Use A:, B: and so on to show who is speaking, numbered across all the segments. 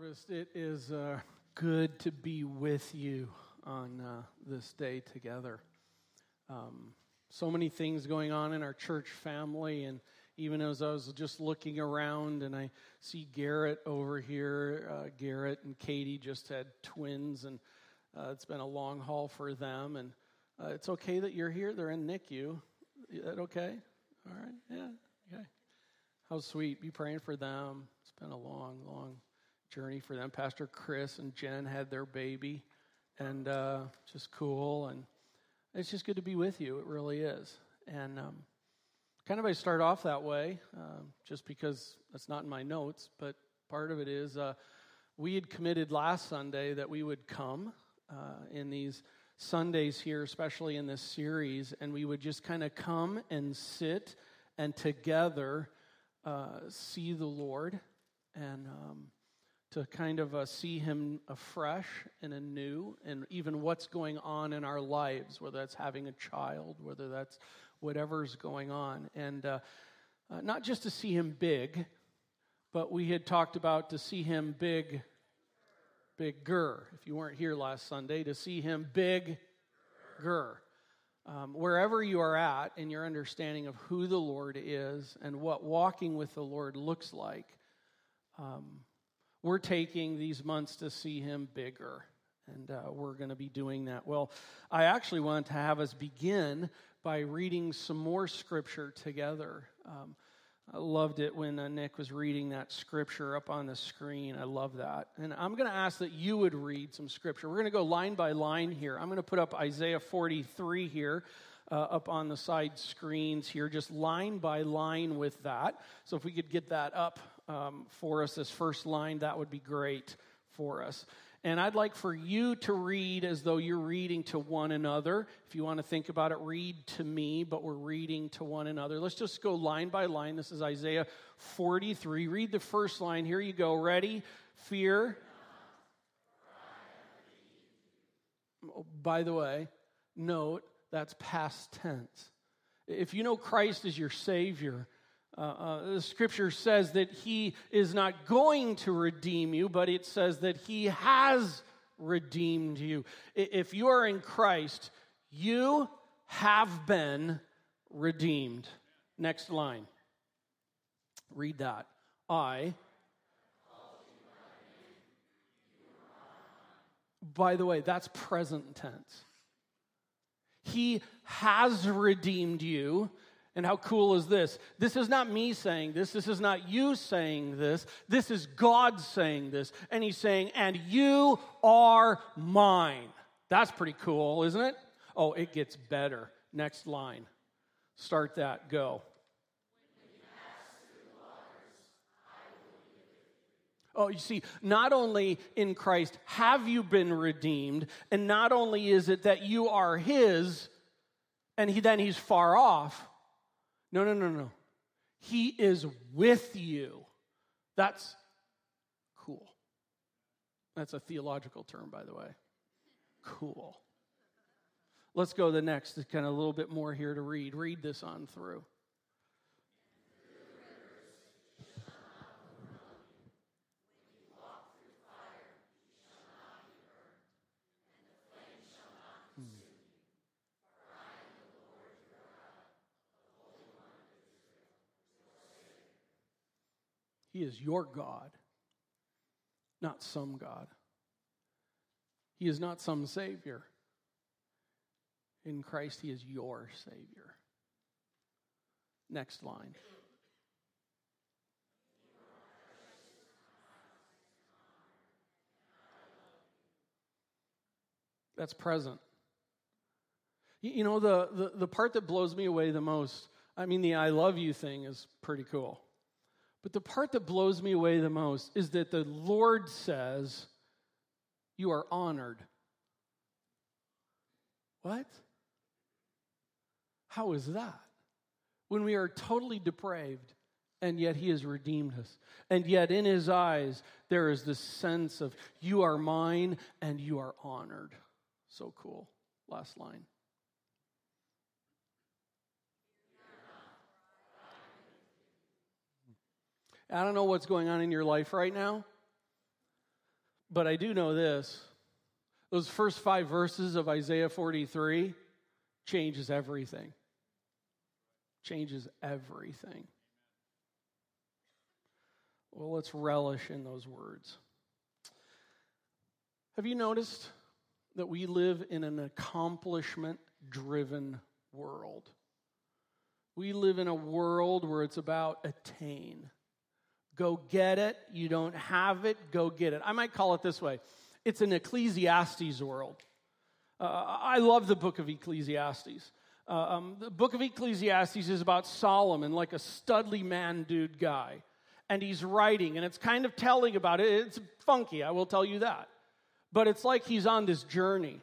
A: Harvest, it is uh, good to be with you on uh, this day together. Um, so many things going on in our church family, and even as I was just looking around and I see Garrett over here, uh, Garrett and Katie just had twins, and uh, it's been a long haul for them. And uh, it's okay that you're here. They're in NICU. Is that okay? All right. Yeah. Okay. How sweet. Be praying for them. It's been a long, long journey for them. Pastor Chris and Jen had their baby, and uh, just cool. And it's just good to be with you. It really is. And um, kind of I start off that way, uh, just because that's not in my notes, but part of it is uh, we had committed last Sunday that we would come uh, in these Sundays here, especially in this series, and we would just kind of come and sit and together uh, see the Lord and. Um, to kind of uh, see him afresh and anew, and even what's going on in our lives, whether that's having a child, whether that's whatever's going on. And uh, uh, not just to see him big, but we had talked about to see him big, bigger. If you weren't here last Sunday, to see him big bigger. Um, wherever you are at in your understanding of who the Lord is and what walking with the Lord looks like. Um, we're taking these months to see him bigger. And uh, we're going to be doing that. Well, I actually want to have us begin by reading some more scripture together. Um, I loved it when uh, Nick was reading that scripture up on the screen. I love that. And I'm going to ask that you would read some scripture. We're going to go line by line here. I'm going to put up Isaiah 43 here. Uh, up on the side screens here, just line by line with that. So, if we could get that up um, for us, this first line, that would be great for us. And I'd like for you to read as though you're reading to one another. If you want to think about it, read to me, but we're reading to one another. Let's just go line by line. This is Isaiah 43. Read the first line. Here you go. Ready? Fear. Oh, by the way, note that's past tense. If you know Christ as your Savior, uh, uh, the scripture says that he is not going to redeem you, but it says that he has redeemed you. If you are in Christ, you have been redeemed. Next line. Read that. I. By the way, that's present tense. He has redeemed you. And how cool is this? This is not me saying this. This is not you saying this. This is God saying this. And He's saying, and you are mine. That's pretty cool, isn't it? Oh, it gets better. Next line. Start that. Go. Oh, you see, not only in Christ have you been redeemed, and not only is it that you are His, and he, then He's far off, no, no, no, no. He is with you. That's cool. That's a theological term, by the way. Cool. Let's go to the next. Kind of a little bit more here to read. Read this on through. He is your God, not some God. He is not some Savior. In Christ, He is your Savior. Next line. That's present. You know, the, the, the part that blows me away the most, I mean, the I love you thing is pretty cool. But the part that blows me away the most is that the Lord says, You are honored. What? How is that? When we are totally depraved, and yet He has redeemed us. And yet, in His eyes, there is this sense of, You are mine and you are honored. So cool. Last line. I don't know what's going on in your life right now, But I do know this those first five verses of Isaiah 43 changes everything. Changes everything. Well, let's relish in those words. Have you noticed that we live in an accomplishment driven world? We live in a world where it's about attain. Go get it. You don't have it, go get it. I might call it this way it's an Ecclesiastes world. Uh, I love the book of Ecclesiastes. Uh, um, the book of Ecclesiastes is about Solomon, like a studly man dude guy. And he's writing, and it's kind of telling about it. It's funky, I will tell you that. But it's like he's on this journey.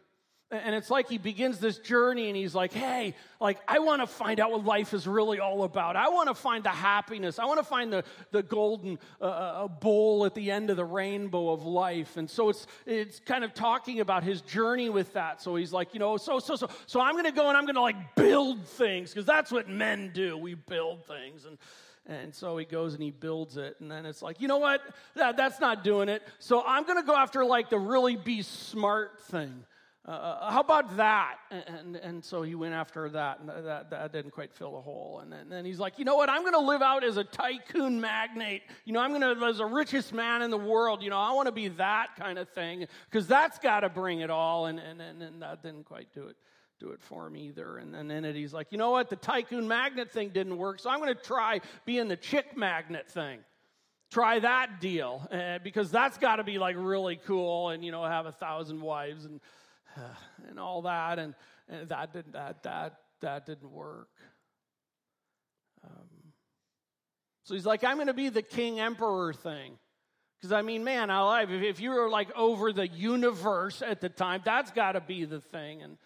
A: And it's like he begins this journey and he's like, hey, like, I want to find out what life is really all about. I want to find the happiness. I want to find the, the golden uh, uh, bowl at the end of the rainbow of life. And so it's, it's kind of talking about his journey with that. So he's like, you know, so, so, so, so I'm going to go and I'm going to like build things because that's what men do. We build things. And, and so he goes and he builds it. And then it's like, you know what? That, that's not doing it. So I'm going to go after like the really be smart thing. Uh, uh, how about that? And, and, and, so he went after that, and that, that didn't quite fill the hole. And then, and then he's like, you know what? I'm going to live out as a tycoon magnate. You know, I'm going to, as the richest man in the world, you know, I want to be that kind of thing because that's got to bring it all. And, and, and, and that didn't quite do it do it for him either. And then he's like, you know what? The tycoon magnet thing didn't work, so I'm going to try being the chick magnet thing. Try that deal uh, because that's got to be like really cool, and you know, have a thousand wives and and all that, and, and that didn't that that that didn't work. Um, so he's like, I'm going to be the king emperor thing. Because I mean, man, I if, if you were like over the universe at the time, that's got to be the thing. And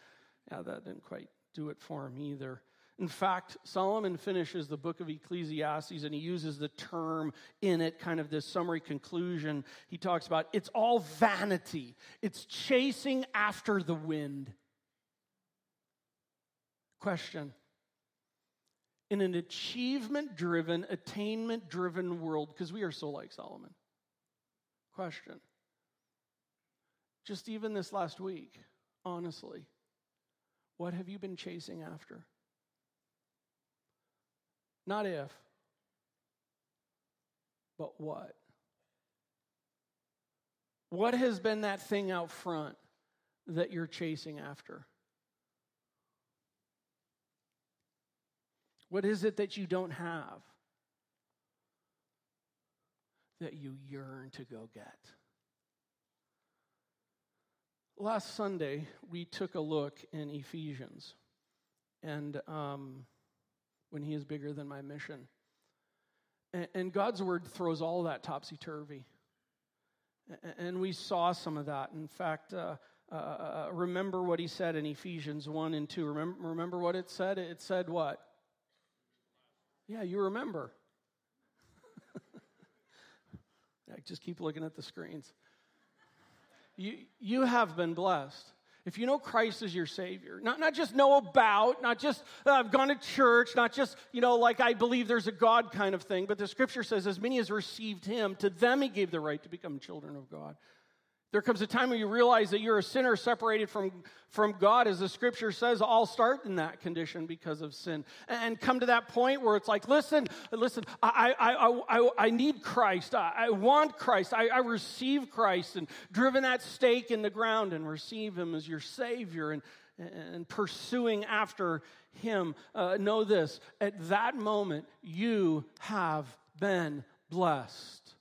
A: yeah, that didn't quite do it for him either. In fact, Solomon finishes the book of Ecclesiastes and he uses the term in it, kind of this summary conclusion. He talks about it's all vanity, it's chasing after the wind. Question In an achievement driven, attainment driven world, because we are so like Solomon. Question Just even this last week, honestly, what have you been chasing after? Not if, but what? What has been that thing out front that you're chasing after? What is it that you don't have that you yearn to go get? Last Sunday, we took a look in Ephesians. And um, when He is bigger than my mission. And, and God's word throws all that topsy turvy. And we saw some of that. In fact, uh, uh, uh, remember what he said in Ephesians 1 and 2. Remember, remember what it said? It said what? Yeah, you remember. just keep looking at the screens. You, you have been blessed. If you know Christ as your Savior, not, not just know about, not just uh, I've gone to church, not just, you know, like I believe there's a God kind of thing, but the scripture says, as many as received Him, to them He gave the right to become children of God. There comes a time when you realize that you're a sinner separated from, from God, as the scripture says, all start in that condition because of sin. And come to that point where it's like, listen, listen, I, I, I, I need Christ. I, I want Christ. I, I receive Christ and driven that stake in the ground and receive Him as your Savior and, and pursuing after Him. Uh, know this at that moment, you have been blessed.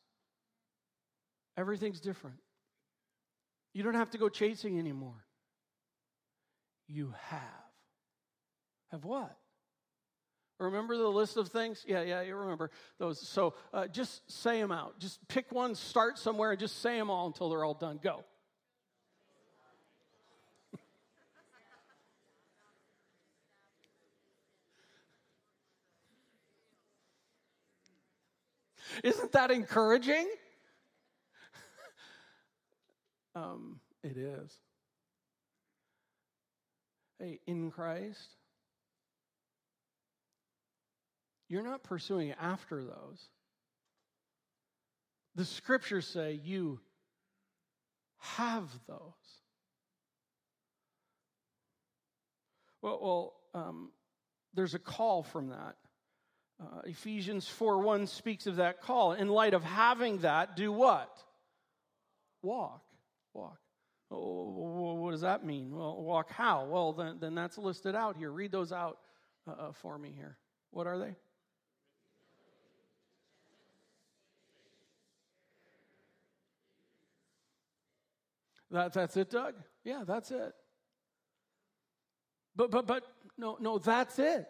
A: Everything's different. You don't have to go chasing anymore. You have. Have what? Remember the list of things? Yeah, yeah, you remember those. So uh, just say them out. Just pick one, start somewhere, and just say them all until they're all done. Go. Isn't that encouraging? Um, it is. Hey, in Christ, you're not pursuing after those. The scriptures say you have those. Well, well um, there's a call from that. Uh, Ephesians 4 1 speaks of that call. In light of having that, do what? Walk. Walk. What does that mean? Well, walk how? Well, then, then that's listed out here. Read those out uh, uh for me here. What are they? That, that's it, Doug? Yeah, that's it. But, but, but, no, no, that's it.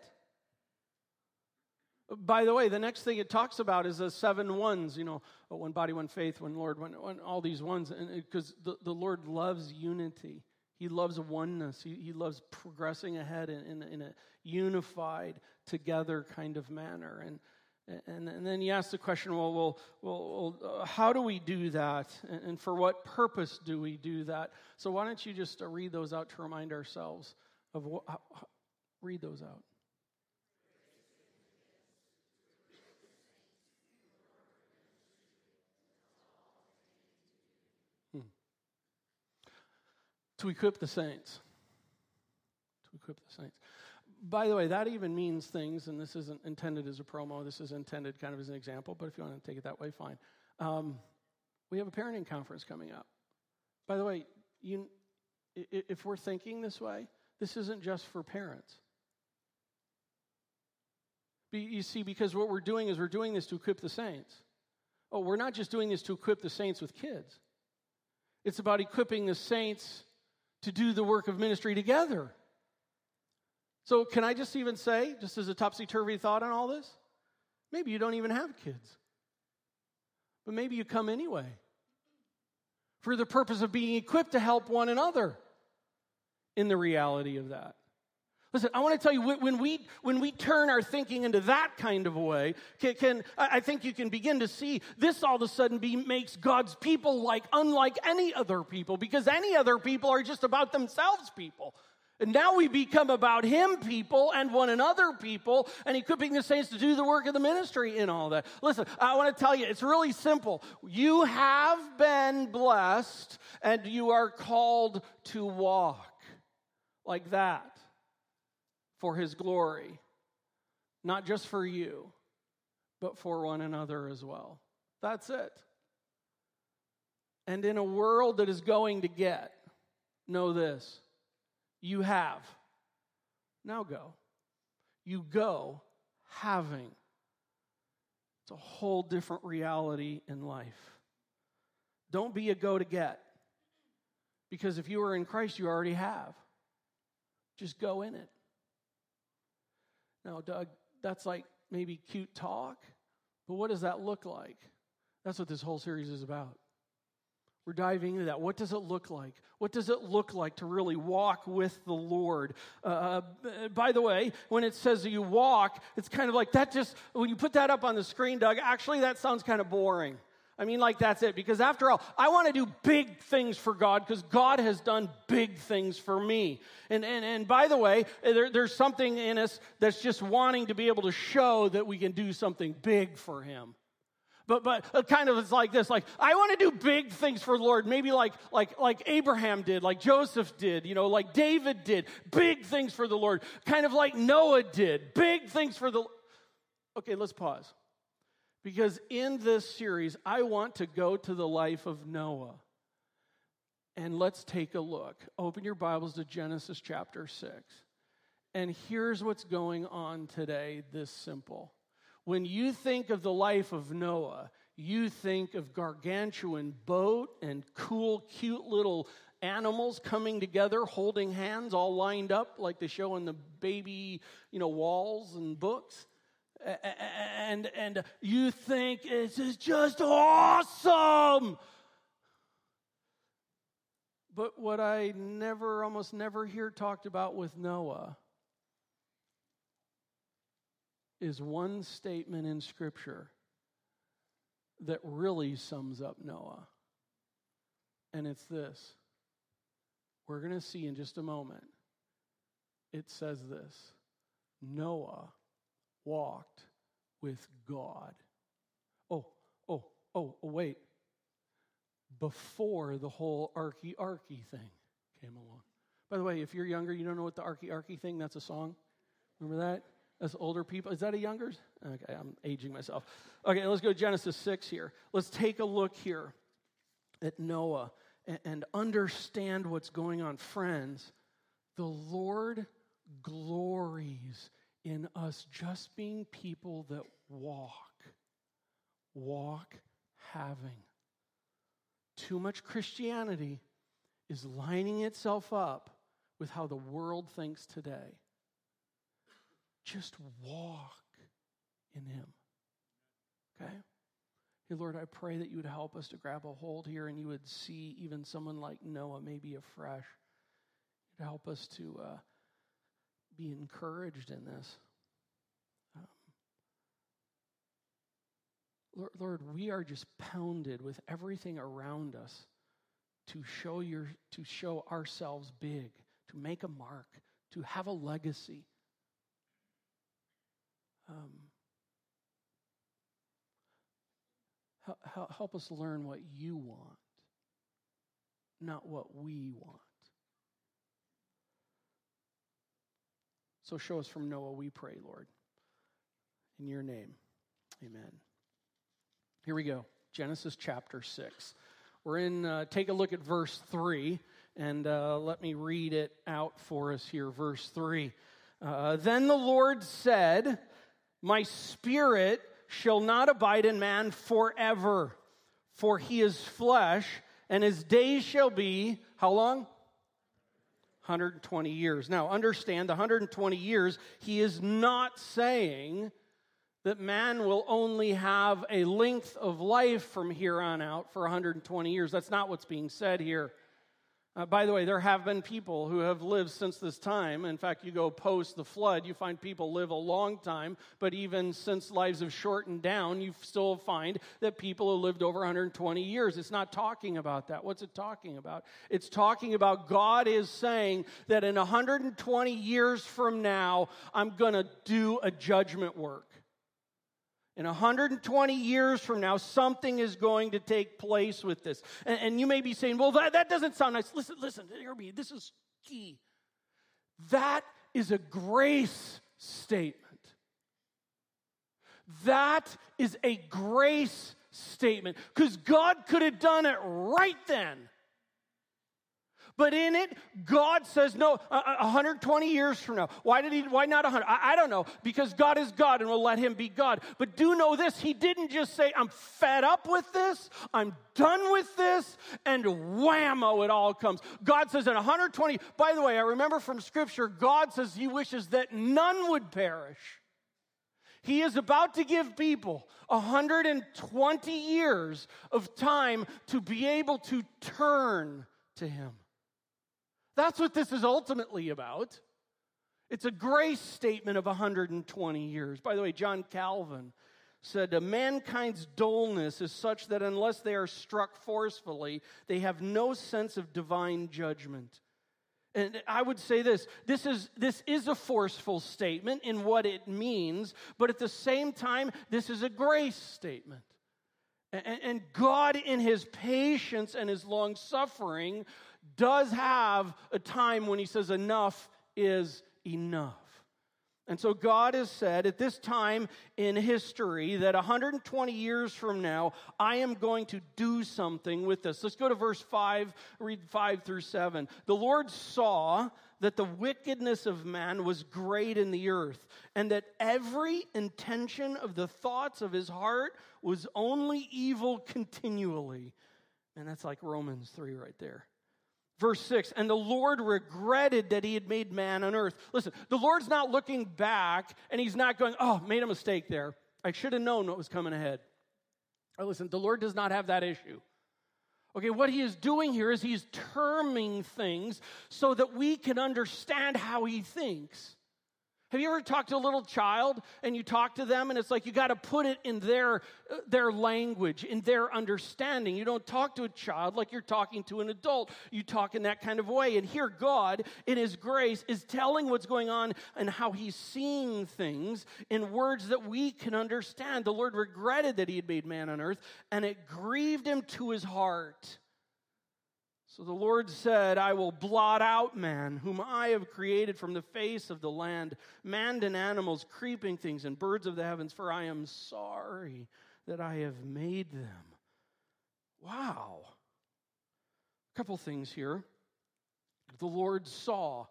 A: By the way, the next thing it talks about is the seven ones, you know, one body, one faith, one Lord, one, one all these ones. And because the, the Lord loves unity, He loves oneness, He, he loves progressing ahead in, in, in a unified, together kind of manner. And, and, and then you ask the question well, well, well, uh, how do we do that? And, for what purpose do we do that? So why don't you just uh, read those out to remind ourselves of what, read those out. To equip the saints. To equip the saints. By the way, that even means things, and this isn't intended as a promo, this is intended kind of as an example, but if you want to take it that way, fine. Um, we have a parenting conference coming up. By the way, you, if we're thinking this way, this isn't just for parents. You see, because what we're doing is we're doing this to equip the saints. Oh, we're not just doing this to equip the saints with kids, it's about equipping the saints to do the work of ministry together. So, can I just even say, just as a topsy turvy thought on all this, maybe you don't even have kids, but maybe you come anyway for the purpose of being equipped to help one another in the reality of that. Listen, I want to tell you when we when we turn our thinking into that kind of a way, can, can I think you can begin to see this all of a sudden be, makes God's people like unlike any other people because any other people are just about themselves people. And now we become about Him people and one another people and equipping the saints to do the work of the ministry in all that. Listen, I want to tell you, it's really simple. You have been blessed and you are called to walk like that for his glory, not just for you, but for one another as well. That's it. And in a world that is going to get, know this you have. Now go. You go having. It's a whole different reality in life. Don't be a go to get. Because if you are in Christ, you already have. Just go in it. Now, Doug, that's like maybe cute talk, but what does that look like? That's what this whole series is about. We're diving into that. What does it look like? What does it look like to really walk with the Lord? Uh, by the way, when it says you walk, it's kind of like that just, when you put that up on the screen, Doug, actually that sounds kind of boring. I mean, like that's it. Because after all, I want to do big things for God because God has done big things for me. And, and, and by the way, there, there's something in us that's just wanting to be able to show that we can do something big for Him. But, but uh, kind of it's like this like i want to do big things for the lord maybe like like like abraham did like joseph did you know like david did big things for the lord kind of like noah did big things for the okay let's pause because in this series, I want to go to the life of Noah. And let's take a look. Open your Bibles to Genesis chapter 6. And here's what's going on today this simple. When you think of the life of Noah, you think of gargantuan boat and cool, cute little animals coming together, holding hands, all lined up like they show in the baby, you know, walls and books and and you think this is just awesome. But what I never, almost never hear talked about with Noah is one statement in Scripture that really sums up Noah. And it's this. We're going to see in just a moment. It says this Noah walked with God. Oh, oh, oh, oh, wait. before the whole arky arky thing came along. By the way, if you're younger, you don't know what the arky arky thing, that's a song. Remember that? As older people. Is that a youngers? Okay, I'm aging myself. Okay, let's go to Genesis 6 here. Let's take a look here at Noah and understand what's going on. Friends, the Lord glories in us just being people that walk, walk having. Too much Christianity is lining itself up with how the world thinks today. Just walk in Him. Okay? Hey, Lord, I pray that you would help us to grab a hold here and you would see even someone like Noah maybe afresh. You'd help us to uh, be encouraged in this. Um, Lord, Lord, we are just pounded with everything around us to show your to show ourselves big, to make a mark, to have a legacy. Um, help us learn what you want, not what we want. So show us from Noah, we pray, Lord. In your name, amen. Here we go Genesis chapter 6. We're in, uh, take a look at verse 3, and uh, let me read it out for us here. Verse 3. Uh, then the Lord said, My spirit shall not abide in man forever, for he is flesh, and his days shall be, how long? 120 years. Now, understand the 120 years, he is not saying that man will only have a length of life from here on out for 120 years. That's not what's being said here. Uh, by the way, there have been people who have lived since this time. In fact, you go post the flood, you find people live a long time, but even since lives have shortened down, you still find that people have lived over 120 years. It's not talking about that. What's it talking about? It's talking about God is saying that in 120 years from now, I'm going to do a judgment work. In 120 years from now, something is going to take place with this. And, and you may be saying, well, that, that doesn't sound nice. Listen, listen, hear me. This is key. That is a grace statement. That is a grace statement because God could have done it right then. But in it, God says, no, uh, 120 years from now. Why did he, why not 100? I, I don't know, because God is God and we'll let him be God. But do know this, he didn't just say, I'm fed up with this, I'm done with this, and whammo, it all comes. God says in 120, by the way, I remember from scripture, God says he wishes that none would perish. He is about to give people 120 years of time to be able to turn to Him. That's what this is ultimately about. It's a grace statement of 120 years. By the way, John Calvin said, Mankind's dullness is such that unless they are struck forcefully, they have no sense of divine judgment. And I would say this this is, this is a forceful statement in what it means, but at the same time, this is a grace statement. And, and God, in his patience and his long suffering, does have a time when he says enough is enough. And so God has said at this time in history that 120 years from now, I am going to do something with this. Let's go to verse 5, read 5 through 7. The Lord saw that the wickedness of man was great in the earth, and that every intention of the thoughts of his heart was only evil continually. And that's like Romans 3 right there. Verse 6, and the Lord regretted that he had made man on earth. Listen, the Lord's not looking back and he's not going, oh, made a mistake there. I should have known what was coming ahead. Oh, listen, the Lord does not have that issue. Okay, what he is doing here is he's terming things so that we can understand how he thinks. Have you ever talked to a little child and you talk to them and it's like you got to put it in their uh, their language, in their understanding. You don't talk to a child like you're talking to an adult. You talk in that kind of way. And here God in his grace is telling what's going on and how he's seeing things in words that we can understand. The Lord regretted that he had made man on earth and it grieved him to his heart. So the Lord said, I will blot out man, whom I have created from the face of the land, man and animals, creeping things, and birds of the heavens, for I am sorry that I have made them. Wow. A couple things here. The Lord saw.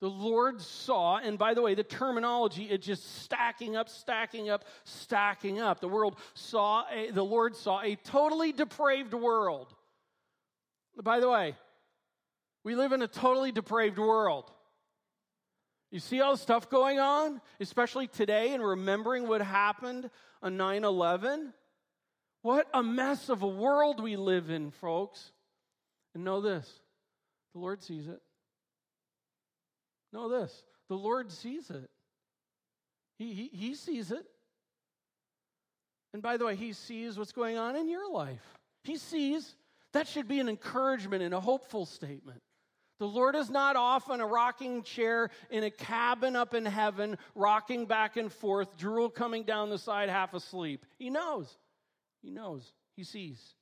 A: The Lord saw, and by the way, the terminology is just stacking up, stacking up, stacking up. The world saw a, the Lord saw a totally depraved world. By the way, we live in a totally depraved world. You see all the stuff going on, especially today, and remembering what happened on 9 11? What a mess of a world we live in, folks. And know this the Lord sees it. Know this the Lord sees it. He, he, he sees it. And by the way, He sees what's going on in your life. He sees that should be an encouragement and a hopeful statement. The Lord is not off on a rocking chair in a cabin up in heaven, rocking back and forth, drool coming down the side, half asleep. He knows. He knows. He sees.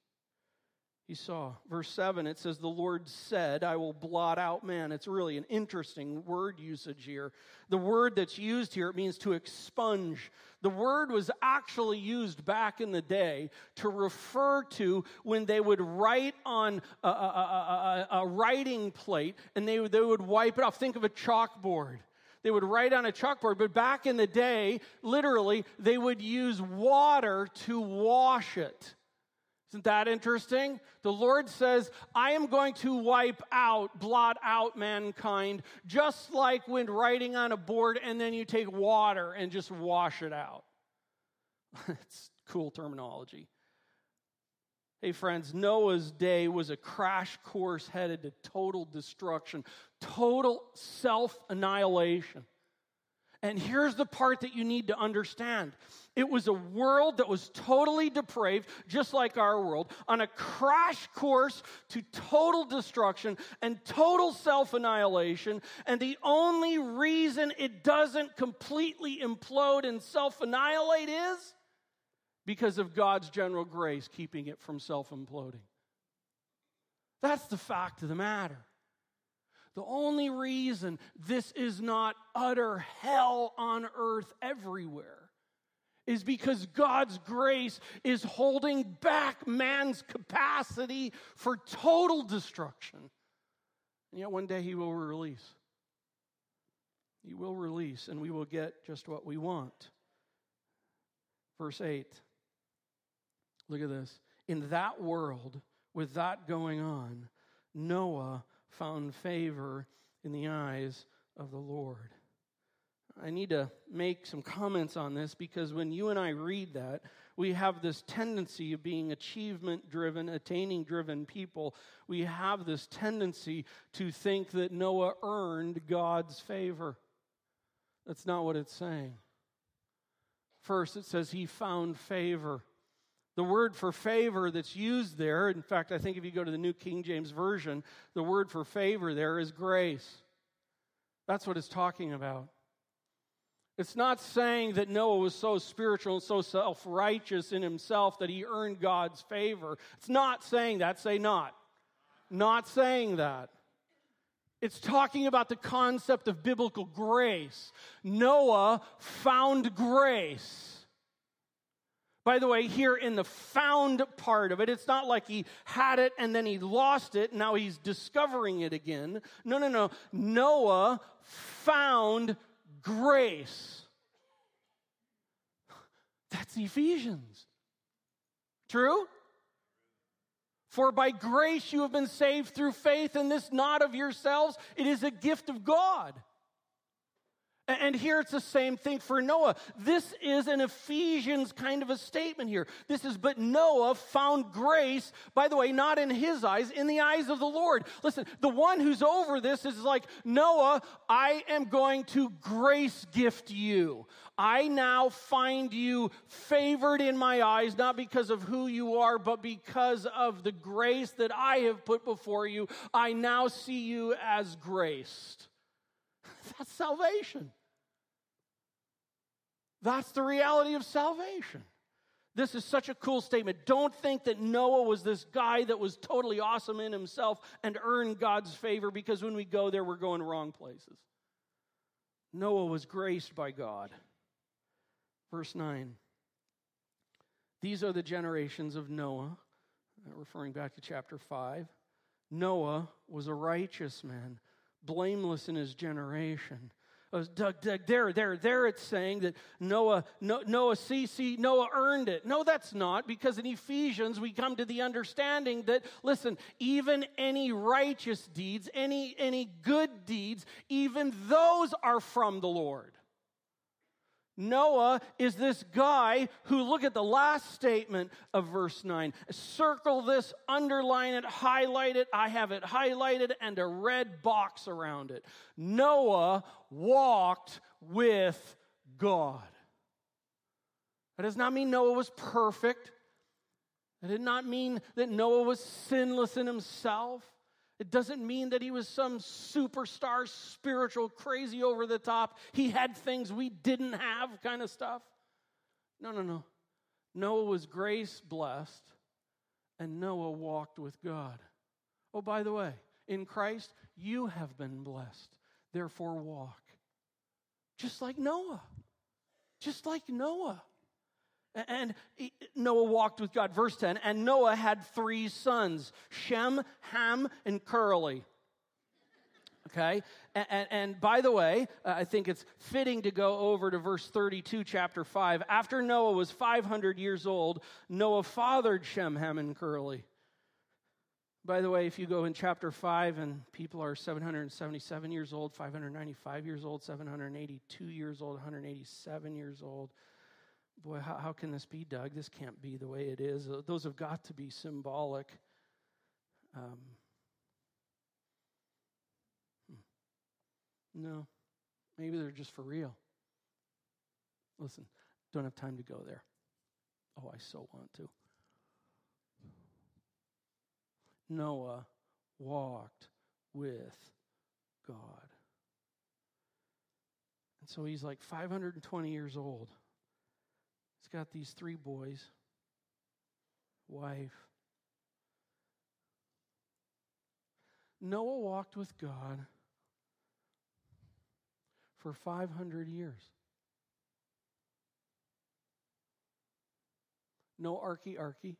A: He saw. Verse 7, it says, The Lord said, I will blot out man. It's really an interesting word usage here. The word that's used here, it means to expunge. The word was actually used back in the day to refer to when they would write on a, a, a, a writing plate and they, they would wipe it off. Think of a chalkboard they would write on a chalkboard, but back in the day, literally, they would use water to wash it. Isn't that interesting? The Lord says, I am going to wipe out, blot out mankind, just like when writing on a board and then you take water and just wash it out. it's cool terminology. Hey, friends, Noah's day was a crash course headed to total destruction, total self annihilation. And here's the part that you need to understand it was a world that was totally depraved, just like our world, on a crash course to total destruction and total self annihilation. And the only reason it doesn't completely implode and self annihilate is because of God's general grace keeping it from self imploding. That's the fact of the matter. The only reason this is not utter hell on earth everywhere is because God's grace is holding back man's capacity for total destruction. And yet one day he will release. He will release, and we will get just what we want. Verse 8. Look at this. In that world, with that going on, Noah found favor in the eyes of the Lord. I need to make some comments on this because when you and I read that, we have this tendency of being achievement driven, attaining driven people. We have this tendency to think that Noah earned God's favor. That's not what it's saying. First, it says he found favor. The word for favor that's used there, in fact, I think if you go to the New King James Version, the word for favor there is grace. That's what it's talking about. It's not saying that Noah was so spiritual and so self righteous in himself that he earned God's favor. It's not saying that. Say not. Not saying that. It's talking about the concept of biblical grace. Noah found grace. By the way, here in the found part of it, it's not like he had it and then he lost it, now he's discovering it again. No, no, no. Noah found grace. That's Ephesians. True? For by grace you have been saved through faith, and this not of yourselves, it is a gift of God. And here it's the same thing for Noah. This is an Ephesians kind of a statement here. This is, but Noah found grace, by the way, not in his eyes, in the eyes of the Lord. Listen, the one who's over this is like, Noah, I am going to grace gift you. I now find you favored in my eyes, not because of who you are, but because of the grace that I have put before you. I now see you as graced. That's salvation. That's the reality of salvation. This is such a cool statement. Don't think that Noah was this guy that was totally awesome in himself and earned God's favor because when we go there, we're going wrong places. Noah was graced by God. Verse 9 These are the generations of Noah, referring back to chapter 5. Noah was a righteous man, blameless in his generation. Uh, there, there, there it's saying that Noah, Noah, see, see, Noah earned it. No, that's not, because in Ephesians we come to the understanding that, listen, even any righteous deeds, any, any good deeds, even those are from the Lord. Noah is this guy who, look at the last statement of verse 9. Circle this, underline it, highlight it. I have it highlighted and a red box around it. Noah walked with God. That does not mean Noah was perfect. That did not mean that Noah was sinless in himself. It doesn't mean that he was some superstar, spiritual, crazy over the top. He had things we didn't have kind of stuff. No, no, no. Noah was grace blessed, and Noah walked with God. Oh, by the way, in Christ, you have been blessed. Therefore, walk. Just like Noah. Just like Noah. And Noah walked with God. Verse 10 And Noah had three sons Shem, Ham, and Curly. Okay? And, and, and, by the way, uh, I think it's fitting to go over to verse 32, chapter 5. After Noah was 500 years old, Noah fathered Shem, Ham, and Curly. By the way, if you go in chapter 5 and people are 777 years old, 595 years old, 782 years old, 187 years old, boy, how, how can this be, Doug? This can't be the way it is. Those have got to be symbolic. Um, hmm. no, maybe they're just for real. Listen, don't have time to go there. Oh, I so want to. Noah walked with God. And so he's like 520 years old. He's got these three boys, wife. Noah walked with God for 500 years. No arky arky.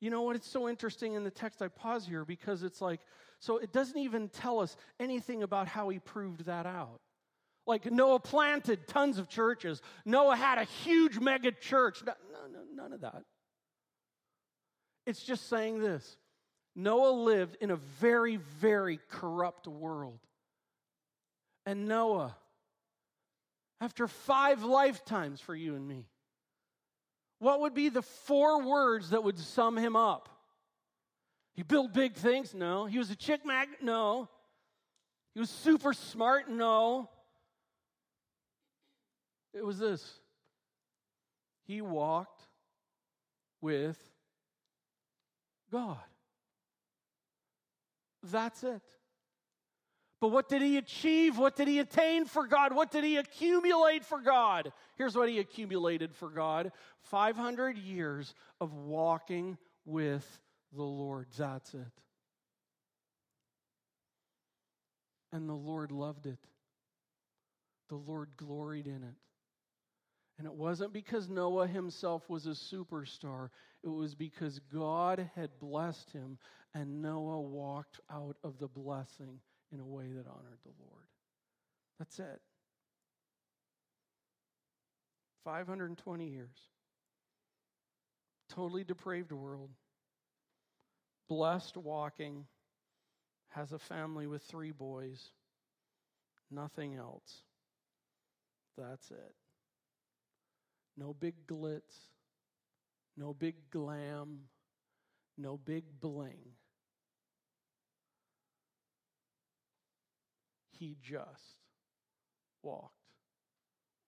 A: You know what? It's so interesting in the text. I pause here because it's like, so it doesn't even tell us anything about how he proved that out. Like Noah planted tons of churches. Noah had a huge mega church. No, no, none of that. It's just saying this Noah lived in a very, very corrupt world. And Noah, after five lifetimes for you and me, what would be the four words that would sum him up? He built big things? No. He was a chick magnet? No. He was super smart? No. It was this He walked with God. That's it. But what did he achieve? What did he attain for God? What did he accumulate for God? Here's what he accumulated for God 500 years of walking with the Lord. That's it. And the Lord loved it, the Lord gloried in it. And it wasn't because Noah himself was a superstar, it was because God had blessed him, and Noah walked out of the blessing in a way that honored the Lord. That's it. 520 years. Totally depraved world. Blessed walking. Has a family with three boys. Nothing else. That's it. No big glitz, no big glam, no big bling. He just walked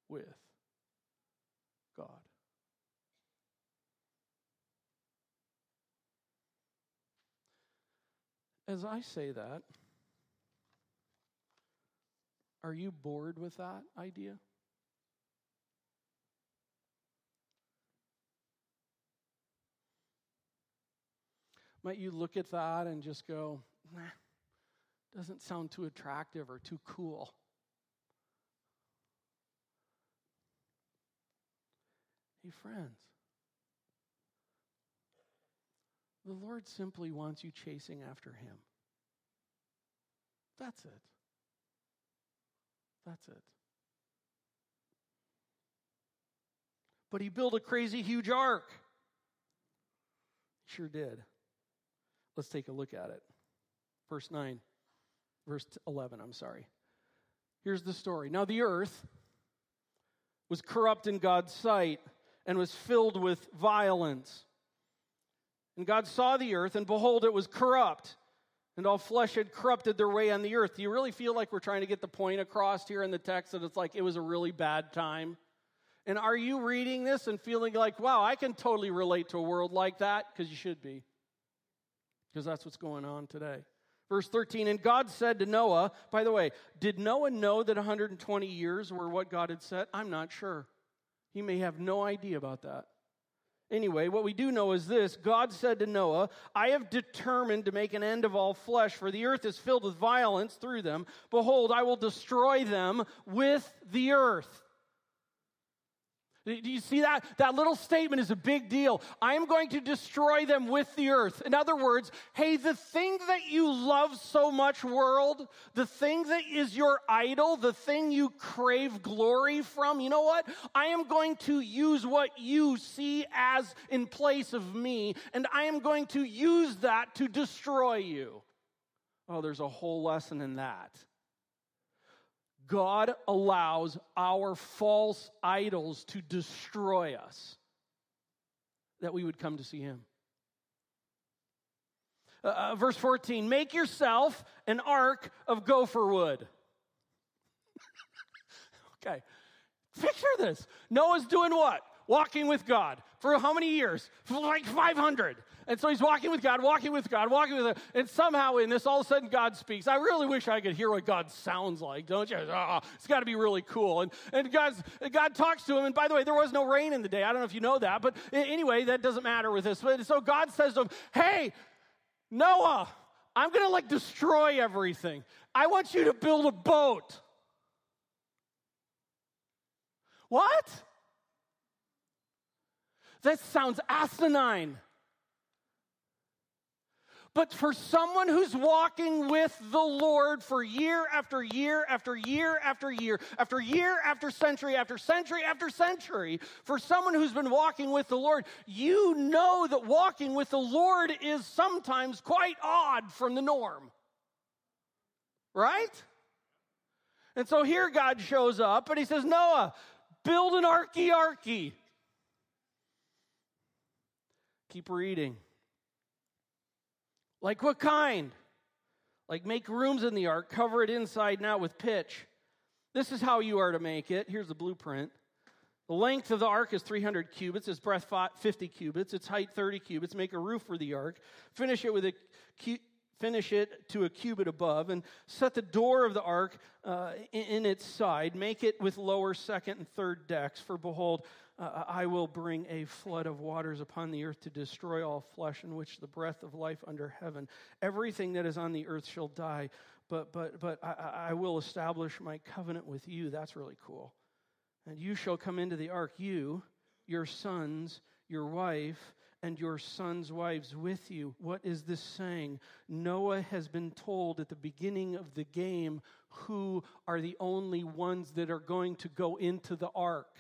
A: with God. As I say that, are you bored with that idea? Might you look at that and just go, nah, doesn't sound too attractive or too cool. Hey, friends, the Lord simply wants you chasing after Him. That's it. That's it. But He built a crazy huge ark. Sure did. Let's take a look at it. Verse 9, verse 11, I'm sorry. Here's the story. Now, the earth was corrupt in God's sight and was filled with violence. And God saw the earth, and behold, it was corrupt, and all flesh had corrupted their way on the earth. Do you really feel like we're trying to get the point across here in the text that it's like it was a really bad time? And are you reading this and feeling like, wow, I can totally relate to a world like that? Because you should be. Because that's what's going on today. Verse 13, and God said to Noah, by the way, did Noah know that 120 years were what God had said? I'm not sure. He may have no idea about that. Anyway, what we do know is this God said to Noah, I have determined to make an end of all flesh, for the earth is filled with violence through them. Behold, I will destroy them with the earth. Do you see that? That little statement is a big deal. I am going to destroy them with the earth. In other words, hey, the thing that you love so much, world, the thing that is your idol, the thing you crave glory from, you know what? I am going to use what you see as in place of me, and I am going to use that to destroy you. Oh, there's a whole lesson in that. God allows our false idols to destroy us that we would come to see Him. Uh, uh verse 14 Make yourself an ark of gopher wood. okay, picture this. Noah's doing what? Walking with God. For how many years? For like 500. And so he's walking with God, walking with God, walking with God. And somehow in this, all of a sudden, God speaks. I really wish I could hear what God sounds like, don't you? Oh, it's got to be really cool. And, and God's, God talks to him. And by the way, there was no rain in the day. I don't know if you know that. But anyway, that doesn't matter with this. But so God says to him, Hey, Noah, I'm going to like destroy everything. I want you to build a boat. What? That sounds asinine. But for someone who's walking with the Lord for year after year after year after year after year after century after century after century, for someone who's been walking with the Lord, you know that walking with the Lord is sometimes quite odd from the norm. Right? And so here God shows up and he says, Noah, build an arky. Keep reading. Like what kind? Like make rooms in the ark, cover it inside and out with pitch. This is how you are to make it. Here's the blueprint. The length of the ark is 300 cubits, its breadth 50 cubits, its height 30 cubits. Make a roof for the ark. Finish it with a finish it to a cubit above, and set the door of the ark uh, in, in its side. Make it with lower, second, and third decks. For behold, uh, I will bring a flood of waters upon the earth to destroy all flesh, in which the breath of life under heaven. Everything that is on the earth shall die, but, but, but I, I will establish my covenant with you. That's really cool. And you shall come into the ark, you, your sons, your wife, and your sons' wives with you. What is this saying? Noah has been told at the beginning of the game who are the only ones that are going to go into the ark.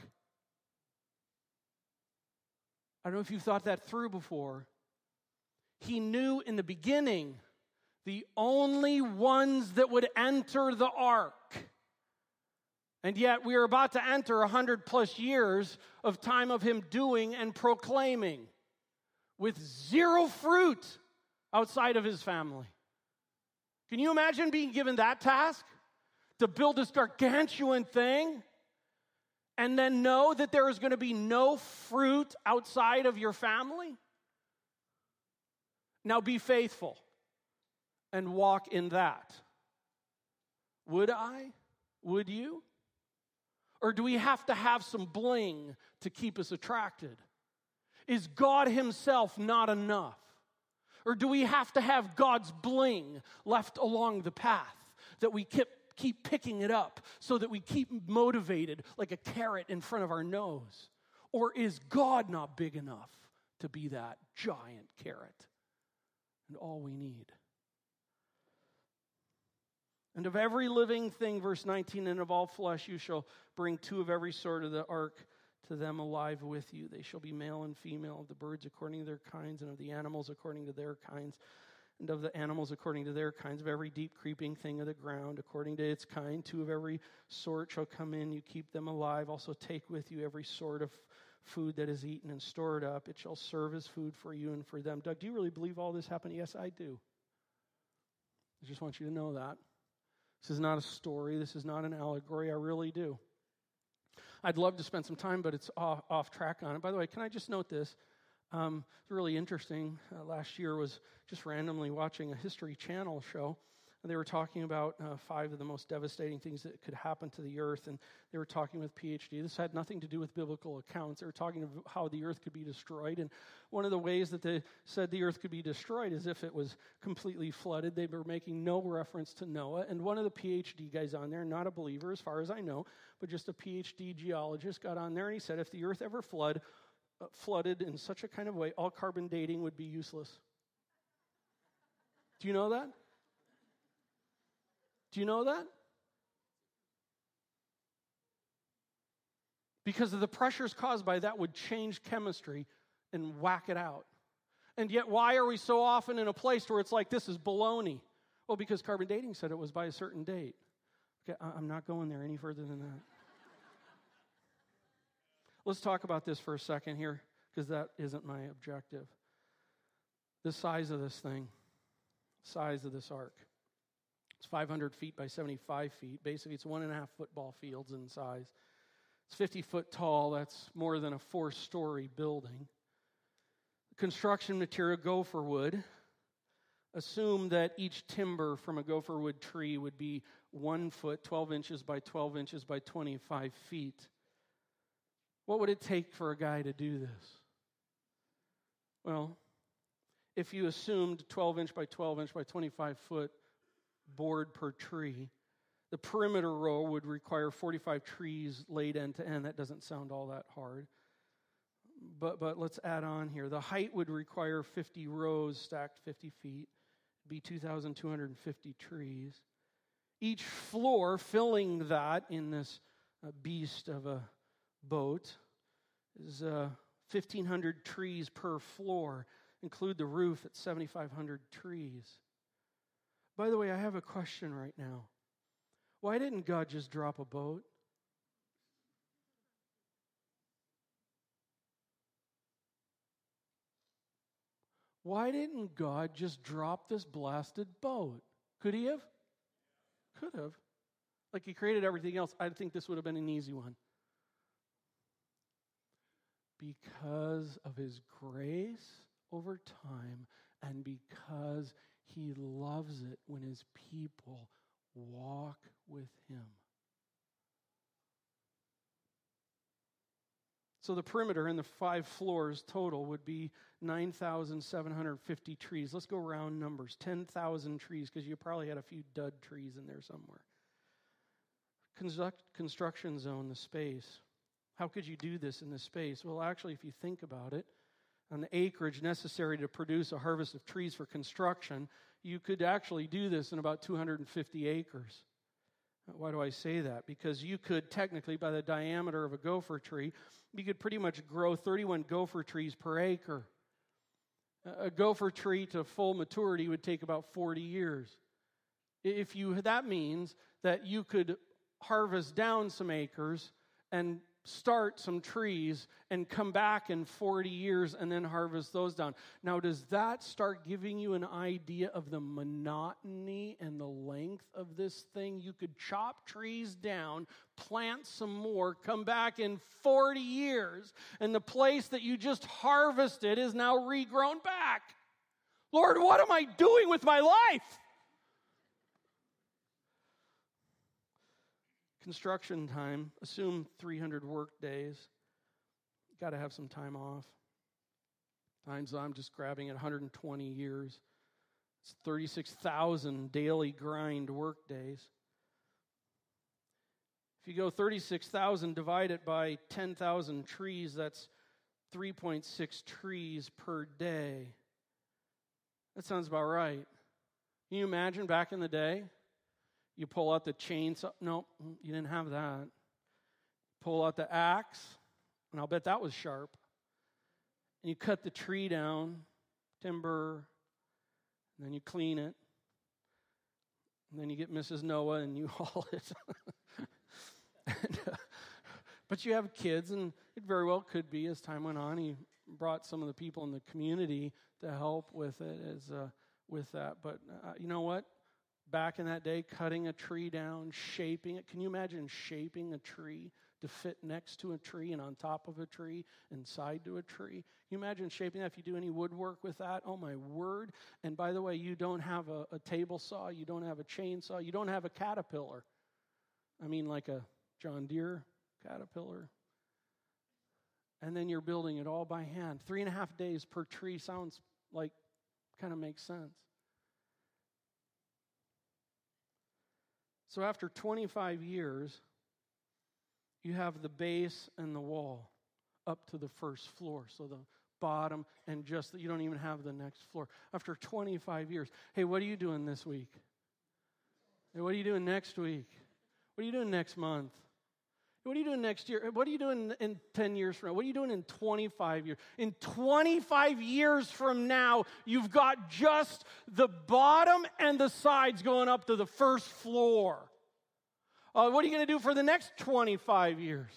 A: I don't know if you've thought that through before. He knew in the beginning the only ones that would enter the ark. And yet we are about to enter a hundred plus years of time of him doing and proclaiming with zero fruit outside of his family. Can you imagine being given that task? To build this gargantuan thing and then know that there is going to be no fruit outside of your family? Now be faithful and walk in that. Would I? Would you? Or do we have to have some bling to keep us attracted? Is God Himself not enough? Or do we have to have God's bling left along the path that we keep, keep picking it up so that we keep motivated like a carrot in front of our nose? Or is God not big enough to be that giant carrot and all we need? And of every living thing, verse 19, and of all flesh you shall bring two of every sort of the ark to them alive with you. They shall be male and female, of the birds according to their kinds, and of the animals according to their kinds, and of the animals according to their kinds, of every deep creeping thing of the ground according to its kind. Two of every sort shall come in. You keep them alive. Also take with you every sort of food that is eaten and store it up. It shall serve as food for you and for them. Doug, do you really believe all this happened? Yes, I do. I just want you to know that. This is not a story. This is not an allegory. I really do. I'd love to spend some time, but it's off, off track on it. By the way, can I just note this? Um, it's really interesting. Uh, last year was just randomly watching a History Channel show. and They were talking about uh, five of the most devastating things that could happen to the earth, and they were talking with PhD. This had nothing to do with biblical accounts. They were talking about how the earth could be destroyed, and one of the ways that they said the earth could be destroyed is if it was completely flooded. They were making no reference to Noah, and one of the PhD guys on there, not a believer as far as I know, but just a PhD geologist, got on there and he said, if the earth ever flood, Uh, flooded in such a kind of way, all carbon dating would be useless. Do you know that? Do you know that? Because of the pressures caused by that would change chemistry and whack it out. And yet, why are we so often in a place where it's like this is baloney? Well, because carbon dating said it was by a certain date. Okay, I'm not going there any further than that. Let's talk about this for a second here, because that isn't my objective. The size of this thing, size of this ark. It's 500 feet by 75 feet. Basically, it's one and a half football fields in size. It's 50 foot tall. That's more than a four story building. Construction material, gopher wood. Assume that each timber from a gopher wood tree would be one foot, 12 inches by 12 inches by 25 feet. What would it take for a guy to do this? Well, if you assumed 12 inch by 12 inch by 25 foot board per tree. The perimeter row would require 45 trees laid end to end. That doesn't sound all that hard. But, but let's add on here. The height would require 50 rows stacked 50 feet, It'd be 2,250 trees. Each floor filling that in this uh, beast of a boat is uh, 1,500 trees per floor. Include the roof at 7,500 trees. By the way, I have a question right now. Why didn't God just drop a boat? Why didn't God just drop this blasted boat? Could he have? Could have. Like he created everything else. I think this would have been an easy one. Because of his grace over time and because he loves it when his people walk with him. So the perimeter and the five floors total would be 9,750 trees. Let's go round numbers 10,000 trees, because you probably had a few dud trees in there somewhere. Construct, construction zone, the space. How could you do this in this space? Well, actually, if you think about it, on the acreage necessary to produce a harvest of trees for construction, you could actually do this in about 250 acres. Why do I say that? Because you could technically, by the diameter of a gopher tree, you could pretty much grow 31 gopher trees per acre. A gopher tree to full maturity would take about 40 years. If you, that means that you could harvest down some acres and start some trees and come back in 40 years and then harvest those down. Now, does that start giving you an idea of the monotony and the length of this thing? You could chop trees down, plant some more, come back in 40 years, and the place that you just harvested is now regrown back. Lord, what am I doing with my life? Construction time, assume 300 work days. Got to have some time off. Times I'm just grabbing at 120 years. It's 36,000 daily grind work days. If you go 36,000 divided by 10,000 trees, that's 3.6 trees per day. That sounds about right. Can you imagine back in the day? You pull out the chainsaw. No, you didn't have that. Pull out the axe, and I'll bet that was sharp. And you cut the tree down, timber, and then you clean it. And then you get Mrs. Noah and you haul it. and, uh, but you have kids, and it very well could be as time went on, he brought some of the people in the community to help with it as uh, with that. But uh, you know what? Back in that day, cutting a tree down, shaping it. Can you imagine shaping a tree to fit next to a tree and on top of a tree and side to a tree? Can you imagine shaping that if you do any woodwork with that? Oh my word. And by the way, you don't have a, a table saw, you don't have a chainsaw, you don't have a caterpillar. I mean, like a John Deere caterpillar. And then you're building it all by hand. Three and a half days per tree sounds like kind of makes sense. So after 25 years, you have the base and the wall up to the first floor. So the bottom and just you don't even have the next floor. After 25 years, hey, what are you doing this week? Hey, what are you doing next week? What are you doing next month? What are you doing next year? What are you doing in 10 years from now? What are you doing in 25 years? In 25 years from now, you've got just the bottom and the sides going up to the first floor. Uh, what are you going to do for the next 25 years?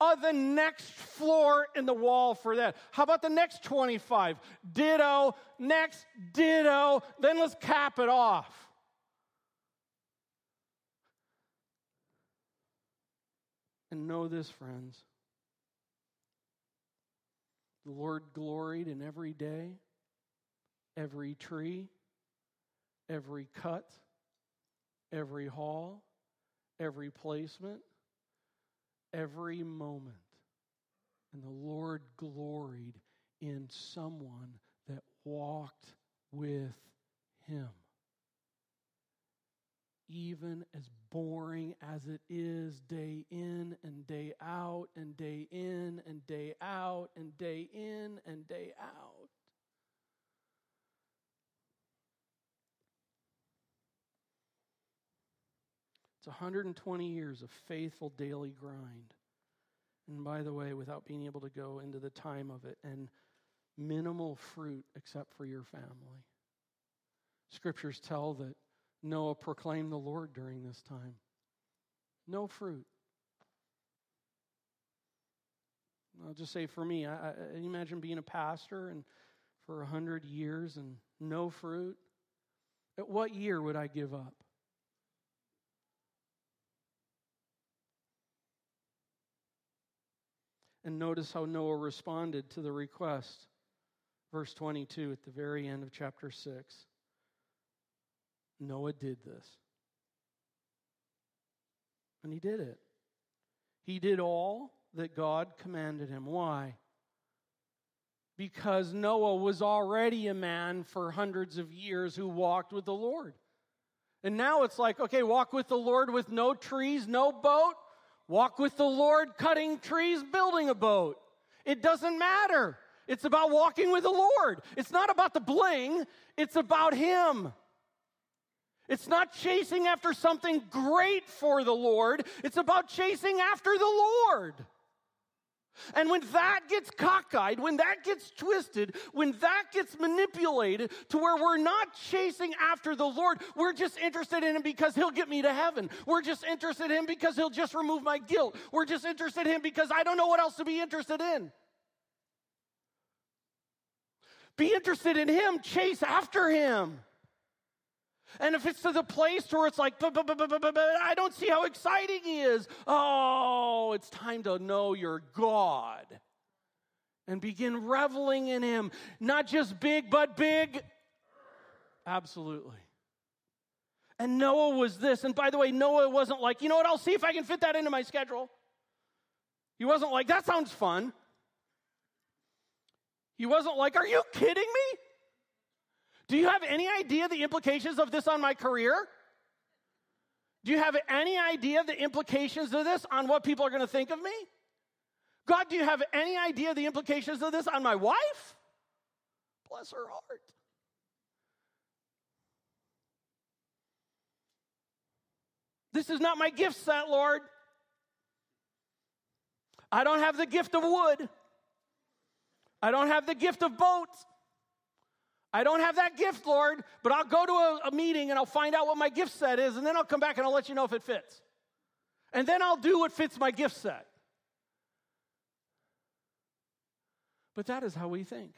A: Uh, the next floor in the wall for that. How about the next 25? Ditto, next, ditto, then let's cap it off. And know this, friends. The Lord gloried in every day, every tree, every cut, every haul, every placement, every moment. And the Lord gloried in someone that walked with him even as boring as it is day in and day out and day in and day out and day in and day out. It's 120 years of faithful daily grind. And by the way, without being able to go into the time of it, and minimal fruit except for your family. Scriptures tell that Noah proclaimed the Lord during this time. No fruit. I'll just say for me, I, I imagine being a pastor and for a hundred years and no fruit. At what year would I give up? And notice how Noah responded to the request. Verse 22 at the very end of chapter 6. Noah did this. And he did it. He did all that God commanded him. Why? Because Noah was already a man for hundreds of years who walked with the Lord. And now it's like, okay, walk with the Lord with no trees, no boat. Walk with the Lord cutting trees, building a boat. It doesn't matter. It's about walking with the Lord. It's not about the bling, it's about Him. It's not chasing after something great for the Lord, it's about chasing after the Lord. And when that gets cockeyed, when that gets twisted, when that gets manipulated to where we're not chasing after the Lord, we're just interested in Him because He'll get me to heaven. We're just interested in Him because He'll just remove my guilt. We're just interested in Him because I don't know what else to be interested in. Be interested in Him, chase after Him. And if it's to the place where it's like, I don't see how exciting he is. Oh, it's time to know your God and begin reveling in him. Not just big, but big. Absolutely. And Noah was this. And by the way, Noah wasn't like, you know what, I'll see if I can fit that into my schedule. He wasn't like, that sounds fun. He wasn't like, Are you kidding me? Do you have any idea the implications of this on my career? Do you have any idea the implications of this on what people are going to think of me? God, do you have any idea the implications of this on my wife? Bless her heart. This is not my gift set, Lord. I don't have the gift of wood. I don't have the gift of boats. I don't have that gift, Lord, but I'll go to a, a, meeting and I'll find out what my gift set is, and then I'll come back and I'll let you know if it fits. And then I'll do what fits my gift set. But that is how we think.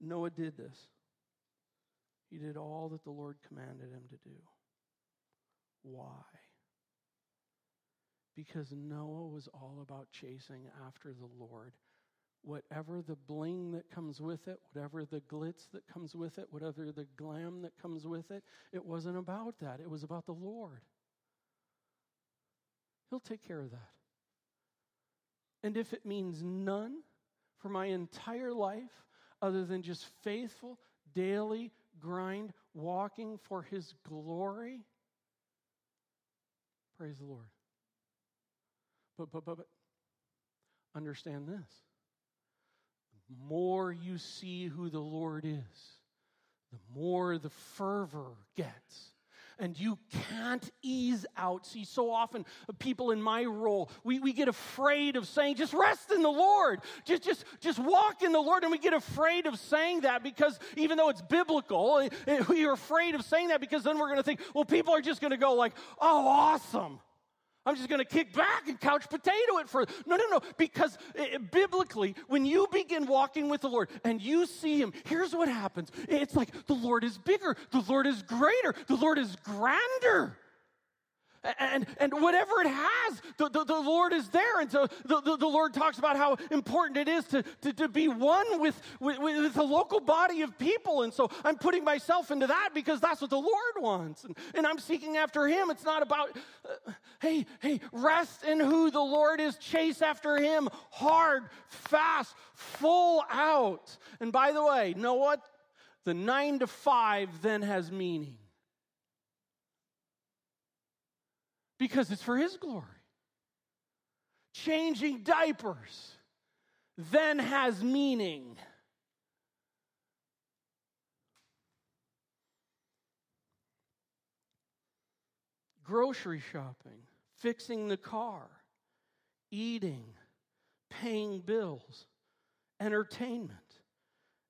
A: Noah did this. He did all that the Lord commanded him to do. Why? Because Noah was all about chasing after the Lord. Whatever the bling that comes with it, whatever the glitz that comes with it, whatever the glam that comes with it, it wasn't about that. It was about the Lord. He'll take care of that. And if it means none for my entire life, other than just faithful, daily grind, walking for His glory, praise the Lord. But, but, but, but, understand this. The more you see who the Lord is, the more the fervor gets and you can't ease out. See, so often uh, people in my role, we, we get afraid of saying, just rest in the Lord. Just, just, just walk in the Lord. And we get afraid of saying that because even though it's biblical, eh, eh, we are afraid of saying that because then we're going to think, well, people are just going to go like, oh, awesome. I'm just going to kick back and couch potato it for. No, no, no. Because it, biblically, when you begin walking with the Lord and you see Him, here's what happens it's like the Lord is bigger, the Lord is greater, the Lord is grander and, and whatever it has, the, the, the Lord is there. And so the, the, the, Lord talks about how important it is to, to, to be one with, with, with local body of people. And so I'm putting myself into that because that's what the Lord wants. And, and I'm seeking after Him. It's not about, uh, hey, hey, rest in who the Lord is, chase after Him hard, fast, full out. And by the way, know what? The nine to five then has meaning. Because it's for His glory. Changing diapers then has meaning. Grocery shopping, fixing the car, eating, paying bills, entertainment,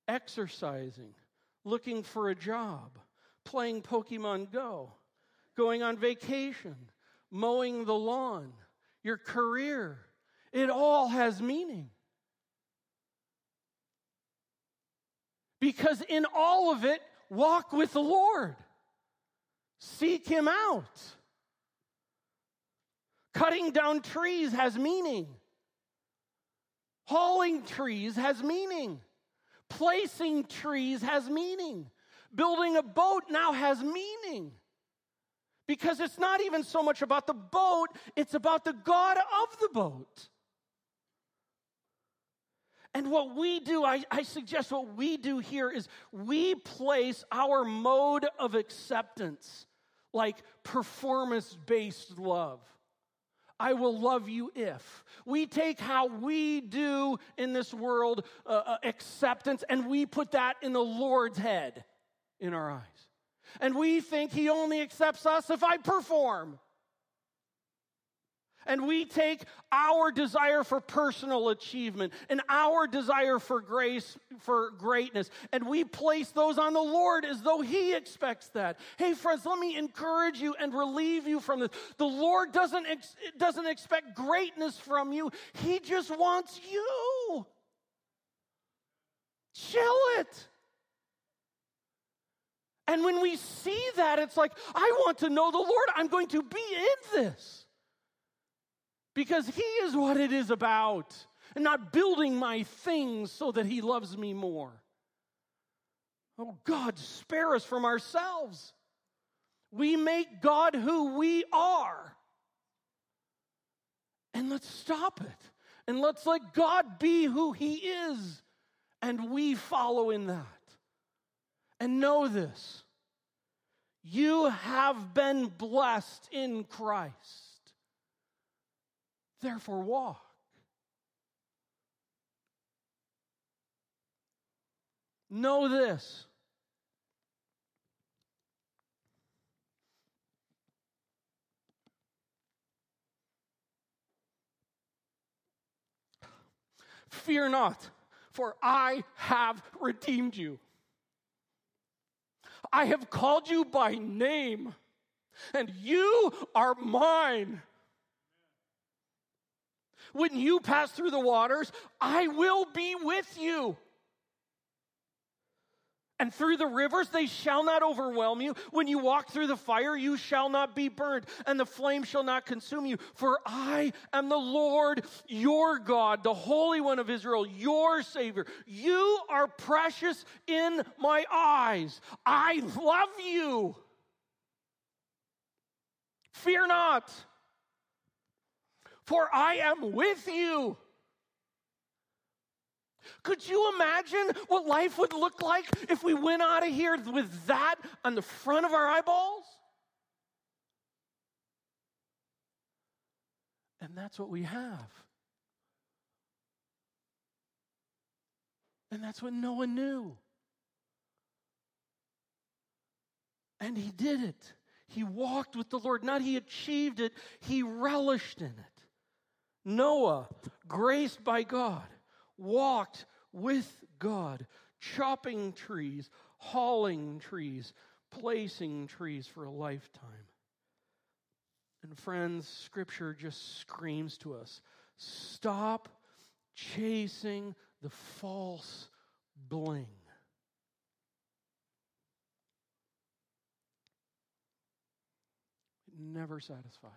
A: exercising, looking for a job, playing Pokemon Go, going on vacation, mowing the lawn, your career. It all has meaning. Because in all of it, walk with the Lord, seek Him out. Cutting down trees has meaning. Hauling trees has meaning. Placing trees has meaning. Building a boat now has meaning. Because it's not even so much about the boat, it's about the God of the boat. And what we do, I, I, suggest what we do here is we place our mode of acceptance like performance based love. I will love you if. We take how we do in this world uh, uh acceptance and we put that in the Lord's head in our eyes and we think He only accepts us if I perform. And we take our desire for personal achievement and our desire for grace, for greatness, and we place those on the Lord as though He expects that. Hey, friends, let me encourage you and relieve you from this. The Lord doesn't, ex- doesn't expect greatness from you, He just wants you. Chill it. And when we see that, it's like, I want to know the Lord. I'm going to be in this. Because He is what it is about, and not building my things so that He loves me more. Oh, God, spare us from ourselves. We make God who we are. And let's stop it. And let's let God be who He is. And we follow in that. And know this you have been blessed in Christ. Therefore, walk. Know this. Fear not, for I have redeemed you. I have called you by name, and you are mine. When you pass through the waters, I will be with you. And through the rivers, they shall not overwhelm you. When you walk through the fire, you shall not be burned, and the flame shall not consume you. For I am the Lord your God, the Holy One of Israel, your Savior. You are precious in my eyes. I love you. Fear not, for I am with you. Could you imagine what life would look like if we went out of here with that on the front of our eyeballs? And that's what we have. And that's what Noah knew. And he did it. He walked with the Lord. Not he achieved it, he relished in it. Noah, graced by God, walked with God, chopping trees, hauling trees, placing trees for a lifetime. And friends, Scripture just screams to us stop chasing the false bling. It never satisfies.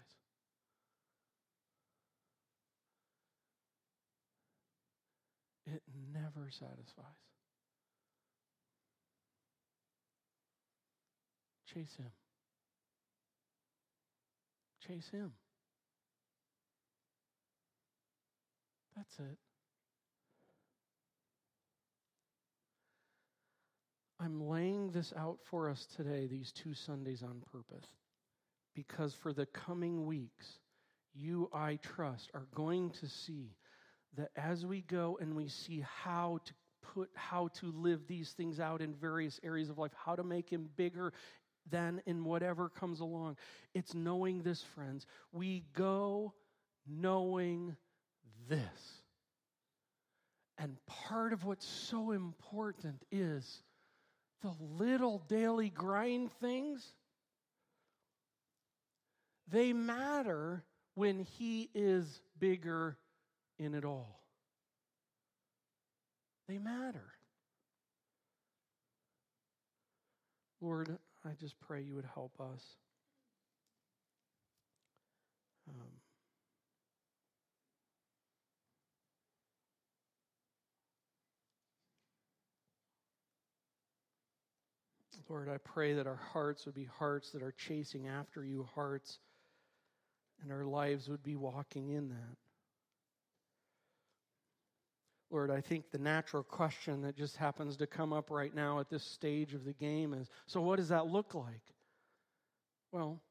A: it never satisfies. Chase Him. Chase Him. That's it. I'm laying this out for us today, these two Sundays on purpose, because for the coming weeks, you, I trust, are going to see that as we go and we see how to put how to live these things out in various areas of life, how to make him bigger than in whatever comes along. It's knowing this, friends. We go knowing this. And part of what's so important is the little daily grind things. They matter when He is bigger in it all. They matter. Lord, I just pray you would help us. Um, Lord, I pray that our hearts would be hearts that are chasing after you, hearts, and our lives would be walking in that. Lord, I think the natural question that just happens to come up right now at this stage of the game is so, what does that look like? Well,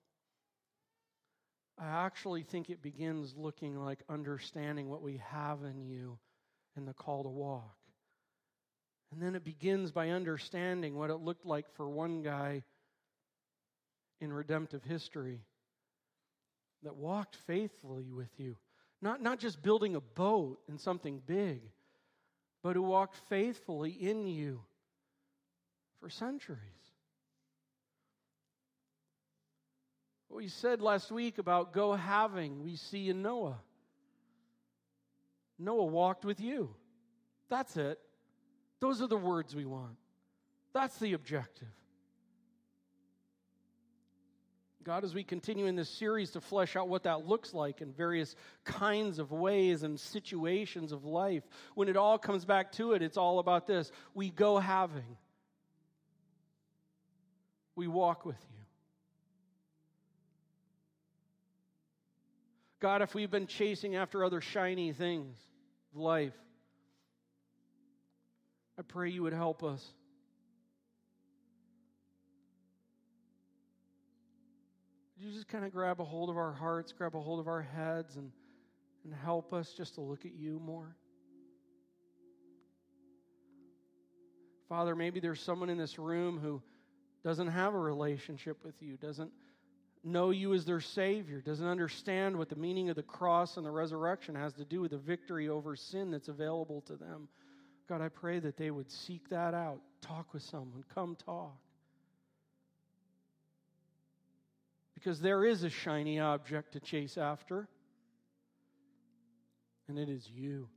A: I actually think it begins looking like understanding what we have in you and the call to walk. And then it begins by understanding what it looked like for one guy in redemptive history that walked faithfully with you. Not, not just building a boat and something big, but who walked faithfully in you for centuries. What we said last week about go having, we see in Noah. Noah walked with you. That's it. Those are the words we want. That's the objective. God, as we continue in this series to flesh out what that looks like in various kinds of ways and situations of life, when it all comes back to it, it's all about this. We go having, we walk with you. God, if we've been chasing after other shiny things of life, I pray you would help us. You just kind of grab a hold of our hearts, grab a hold of our heads, and, and help us just to look at you more? Father, maybe there's someone in this room who doesn't have a relationship with you, doesn't know you as their Savior, doesn't understand what the meaning of the cross and the resurrection has to do with the victory over sin that's available to them. God, I pray that they would seek that out. Talk with someone. Come talk. Because there is a shiny object to chase after, and it is you.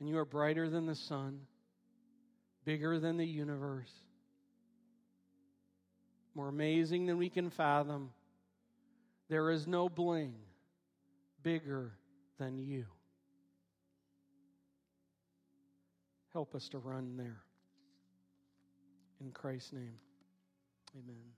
A: And you are brighter than the sun, bigger than the universe more amazing than we can fathom. There is no bling bigger than you. Help us to run there. In Christ's name, amen.